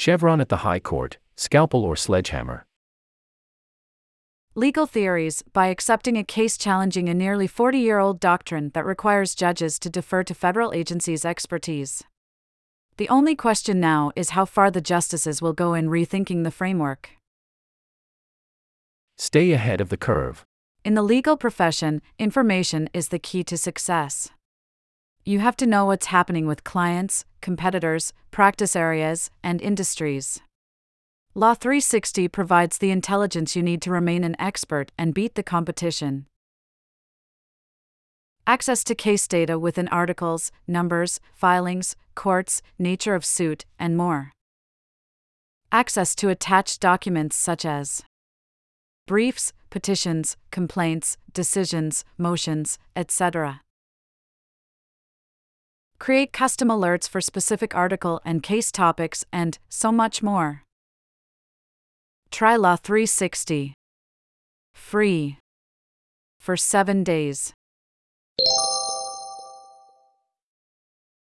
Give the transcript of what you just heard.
Chevron at the High Court, scalpel or sledgehammer. Legal theories by accepting a case challenging a nearly 40 year old doctrine that requires judges to defer to federal agencies' expertise. The only question now is how far the justices will go in rethinking the framework. Stay ahead of the curve. In the legal profession, information is the key to success. You have to know what's happening with clients, competitors, practice areas, and industries. Law 360 provides the intelligence you need to remain an expert and beat the competition. Access to case data within articles, numbers, filings, courts, nature of suit, and more. Access to attached documents such as briefs, petitions, complaints, decisions, motions, etc. Create custom alerts for specific article and case topics, and so much more. Try Law 360. Free. For 7 days.